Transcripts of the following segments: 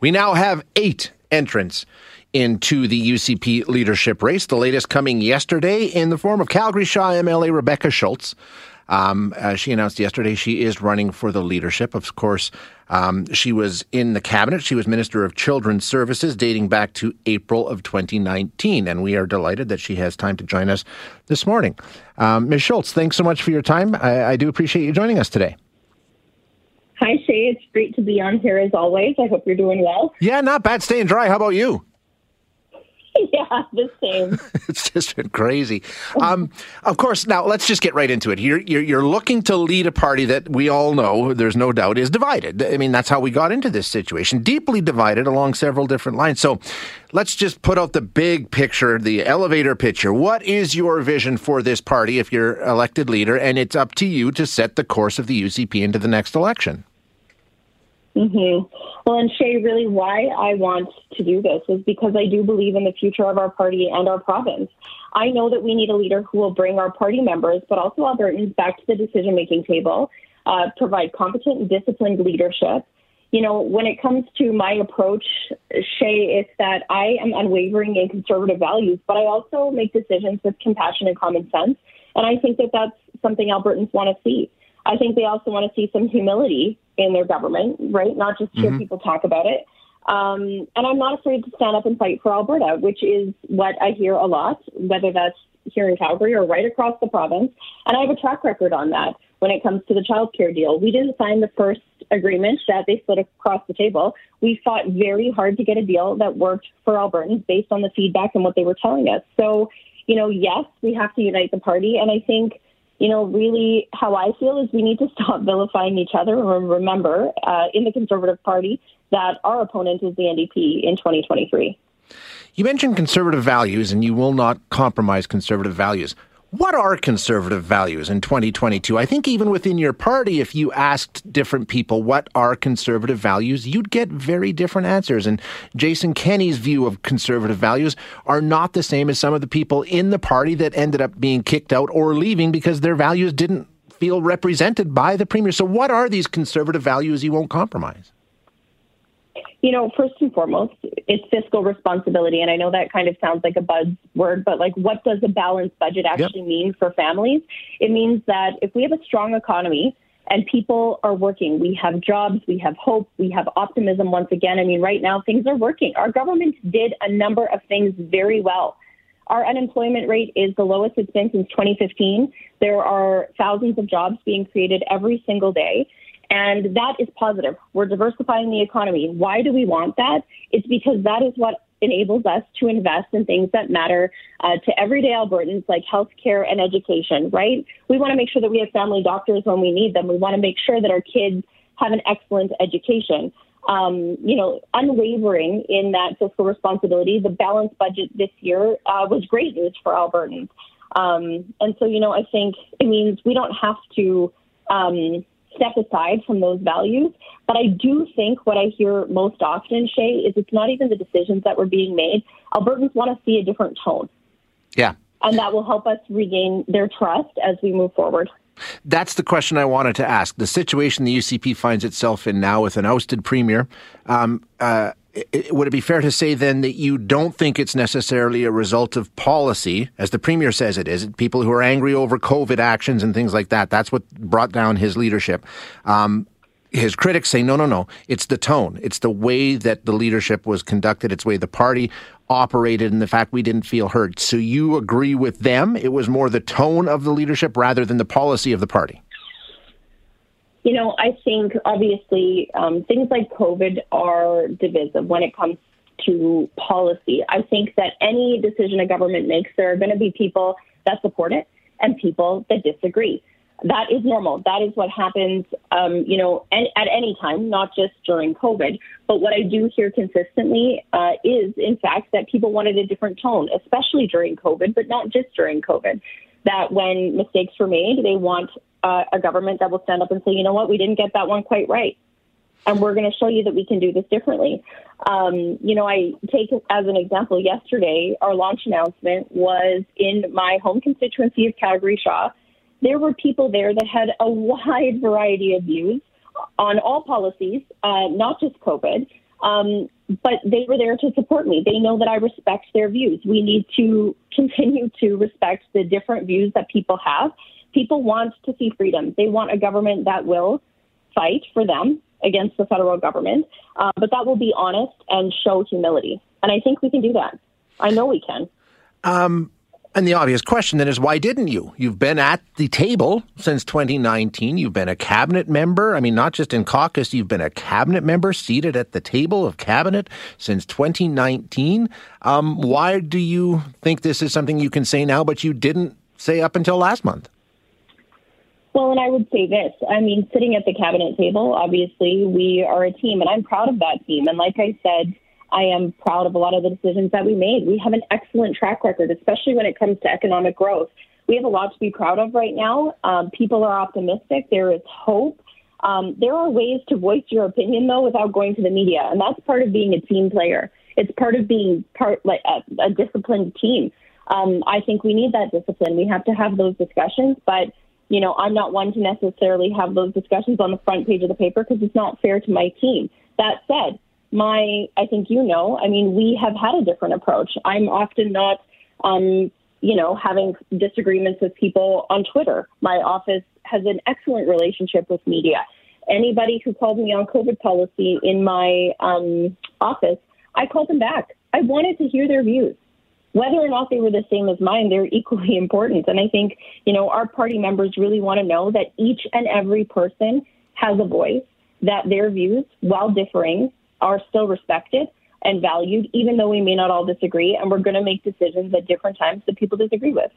We now have eight entrants into the UCP leadership race. The latest coming yesterday in the form of Calgary Shaw MLA Rebecca Schulz. Um, as she announced yesterday, she is running for the leadership. Of course, um, she was in the cabinet. She was Minister of Children's Services dating back to April of 2019. And we are delighted that she has time to join us this morning. Um, Ms. Schulz, thanks so much for your time. I, I do appreciate you joining us today. Hi, Shay. It's great to be on here as always. I hope you're doing well. Yeah, not bad. Staying dry. How about you? yeah, the same. it's just been crazy. Um, of course, now let's just get right into it. You're, you're, you're looking to lead a party that we all know, there's no doubt, is divided. I mean, that's how we got into this situation, deeply divided along several different lines. So let's just put out the big picture, the elevator picture. What is your vision for this party if you're elected leader? And it's up to you to set the course of the UCP into the next election. Mm-hmm. Well, and Shay, really why I want to do this is because I do believe in the future of our party and our province. I know that we need a leader who will bring our party members, but also Albertans, back to the decision making table, uh, provide competent and disciplined leadership. You know, when it comes to my approach, Shay, it's that I am unwavering in conservative values, but I also make decisions with compassion and common sense. And I think that that's something Albertans want to see. I think they also want to see some humility in their government, right? Not just hear mm-hmm. people talk about it. Um, and I'm not afraid to stand up and fight for Alberta, which is what I hear a lot, whether that's here in Calgary or right across the province. And I have a track record on that when it comes to the child care deal. We didn't sign the first agreement that they split across the table. We fought very hard to get a deal that worked for Albertans based on the feedback and what they were telling us. So, you know, yes, we have to unite the party. And I think you know, really how I feel is we need to stop vilifying each other and remember uh, in the Conservative Party that our opponent is the NDP in 2023. You mentioned conservative values, and you will not compromise conservative values. What are conservative values in 2022? I think even within your party, if you asked different people what are conservative values, you'd get very different answers. And Jason Kenney's view of conservative values are not the same as some of the people in the party that ended up being kicked out or leaving because their values didn't feel represented by the premier. So, what are these conservative values you won't compromise? You know, first and foremost, it's fiscal responsibility. And I know that kind of sounds like a buzzword, but like, what does a balanced budget actually yep. mean for families? It means that if we have a strong economy, and people are working. We have jobs, we have hope, we have optimism once again. I mean, right now things are working. Our government did a number of things very well. Our unemployment rate is the lowest it's been since 2015. There are thousands of jobs being created every single day. And that is positive. We're diversifying the economy. Why do we want that? It's because that is what enables us to invest in things that matter uh, to everyday Albertans like healthcare and education, right? We want to make sure that we have family doctors when we need them. We want to make sure that our kids have an excellent education. Um, you know, unwavering in that fiscal responsibility. The balanced budget this year uh, was great news for Albertans. Um, and so, you know, I think it means we don't have to um, step aside from those values. But I do think what I hear most often, Shay, is it's not even the decisions that were being made. Albertans want to see a different tone. Yeah. And that will help us regain their trust as we move forward. That's the question I wanted to ask. The situation the UCP finds itself in now with an ousted premier. Um, uh, would it be fair to say then that you don't think it's necessarily a result of policy, as the premier says it is? People who are angry over COVID actions and things like that. That's what brought down his leadership. Um, his critics say, no, no, no. It's the tone. It's the way that the leadership was conducted. It's the way the party operated and the fact we didn't feel heard. So you agree with them? It was more the tone of the leadership rather than the policy of the party? You know, I think obviously um, things like COVID are divisive when it comes to policy. I think that any decision a government makes, there are going to be people that support it and people that disagree. That is normal. That is what happens, um, you know, and, at any time, not just during COVID. But what I do hear consistently uh, is, in fact, that people wanted a different tone, especially during COVID, but not just during COVID. That when mistakes were made, they want uh, a government that will stand up and say, you know what, we didn't get that one quite right. And we're going to show you that we can do this differently. Um, you know, I take as an example yesterday, our launch announcement was in my home constituency of Calgary Shaw. There were people there that had a wide variety of views on all policies, uh, not just COVID. Um, but they were there to support me. They know that I respect their views. We need to continue to respect the different views that people have. People want to see freedom. They want a government that will fight for them against the federal government, uh, but that will be honest and show humility. And I think we can do that. I know we can. Um, and the obvious question then is why didn't you? You've been at the table since 2019. You've been a cabinet member. I mean, not just in caucus, you've been a cabinet member seated at the table of cabinet since 2019. Um, why do you think this is something you can say now, but you didn't say up until last month? Well, and I would say this. I mean, sitting at the cabinet table, obviously, we are a team, and I'm proud of that team. And like I said, I am proud of a lot of the decisions that we made. We have an excellent track record, especially when it comes to economic growth. We have a lot to be proud of right now. Um, people are optimistic. There is hope. Um, there are ways to voice your opinion, though, without going to the media, and that's part of being a team player. It's part of being part like a, a disciplined team. Um, I think we need that discipline. We have to have those discussions, but you know, I'm not one to necessarily have those discussions on the front page of the paper because it's not fair to my team. That said, my, I think you know, I mean, we have had a different approach. I'm often not, um, you know, having disagreements with people on Twitter. My office has an excellent relationship with media. Anybody who called me on COVID policy in my um, office, I called them back. I wanted to hear their views. Whether or not they were the same as mine, they're equally important. And I think, you know, our party members really want to know that each and every person has a voice, that their views, while differing, are still respected and valued, even though we may not all disagree. And we're going to make decisions at different times that people disagree with.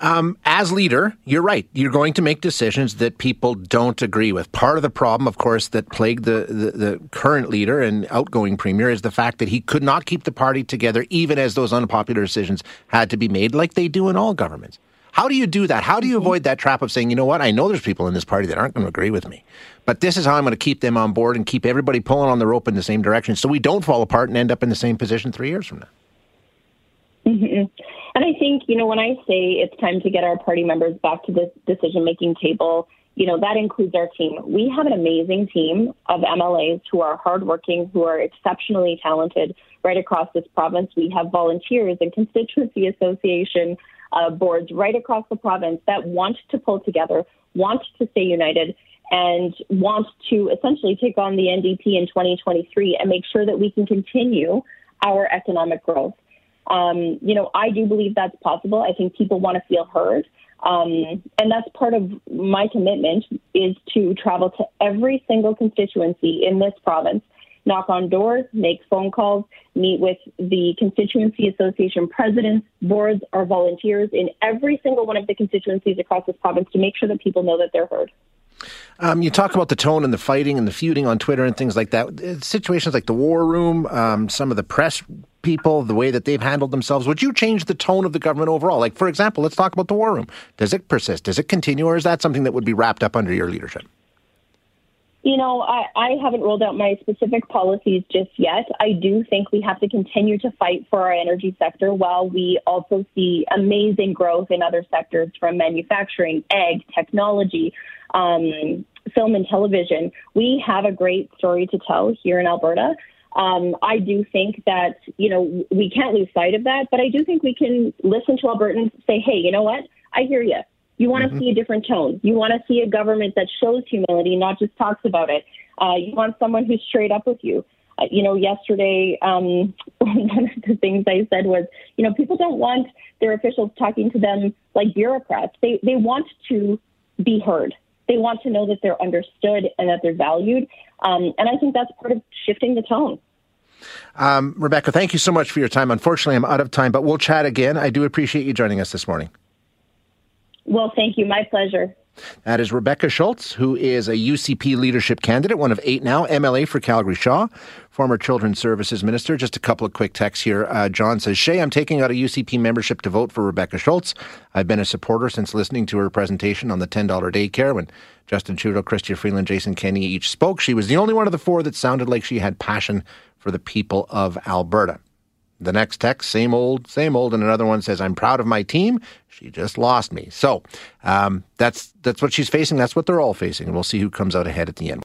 Um, as leader, you're right. You're going to make decisions that people don't agree with. Part of the problem, of course, that plagued the, the, the, current leader and outgoing premier is the fact that he could not keep the party together, even as those unpopular decisions had to be made, like they do in all governments. How do you do that? How do you mm-hmm. avoid that trap of saying, you know what, I know there's people in this party that aren't going to agree with me, but this is how I'm going to keep them on board and keep everybody pulling on the rope in the same direction so we don't fall apart and end up in the same position three years from now? Mm-hmm. And I think, you know, when I say it's time to get our party members back to this decision making table, you know, that includes our team. We have an amazing team of MLAs who are hardworking, who are exceptionally talented right across this province. We have volunteers and constituency association uh, boards right across the province that want to pull together, want to stay united, and want to essentially take on the NDP in 2023 and make sure that we can continue our economic growth. Um, you know, I do believe that's possible. I think people want to feel heard. Um, and that's part of my commitment is to travel to every single constituency in this province knock on doors, make phone calls, meet with the constituency association presidents, boards, or volunteers in every single one of the constituencies across this province to make sure that people know that they're heard. Um, you talk about the tone and the fighting and the feuding on Twitter and things like that. Uh, situations like the war room, um, some of the press people, the way that they've handled themselves. Would you change the tone of the government overall? Like, for example, let's talk about the war room. Does it persist? Does it continue? Or is that something that would be wrapped up under your leadership? You know, I, I haven't rolled out my specific policies just yet. I do think we have to continue to fight for our energy sector while we also see amazing growth in other sectors from manufacturing, ag, technology, um, film and television. We have a great story to tell here in Alberta. Um, I do think that, you know, we can't lose sight of that, but I do think we can listen to Albertans say, hey, you know what? I hear you. You want to mm-hmm. see a different tone. You want to see a government that shows humility, not just talks about it. Uh, you want someone who's straight up with you. Uh, you know, yesterday, um, one of the things I said was, you know, people don't want their officials talking to them like bureaucrats. They they want to be heard. They want to know that they're understood and that they're valued. Um, and I think that's part of shifting the tone. Um, Rebecca, thank you so much for your time. Unfortunately, I'm out of time, but we'll chat again. I do appreciate you joining us this morning. Well, thank you. My pleasure. That is Rebecca Schulz, who is a UCP leadership candidate, one of eight now, MLA for Calgary Shaw, former Children's Services Minister. Just a couple of quick texts here. Uh, John says, Shay, I'm taking out a UCP membership to vote for Rebecca Schulz. I've been a supporter since listening to her presentation on the $10 daycare when Justin Trudeau, Chrystia Freeland, Jason Kenney each spoke. She was the only one of the four that sounded like she had passion for the people of Alberta. The next text, same old, same old, and another one says, "I'm proud of my team. She just lost me." So um, that's that's what she's facing. That's what they're all facing, and we'll see who comes out ahead at the end.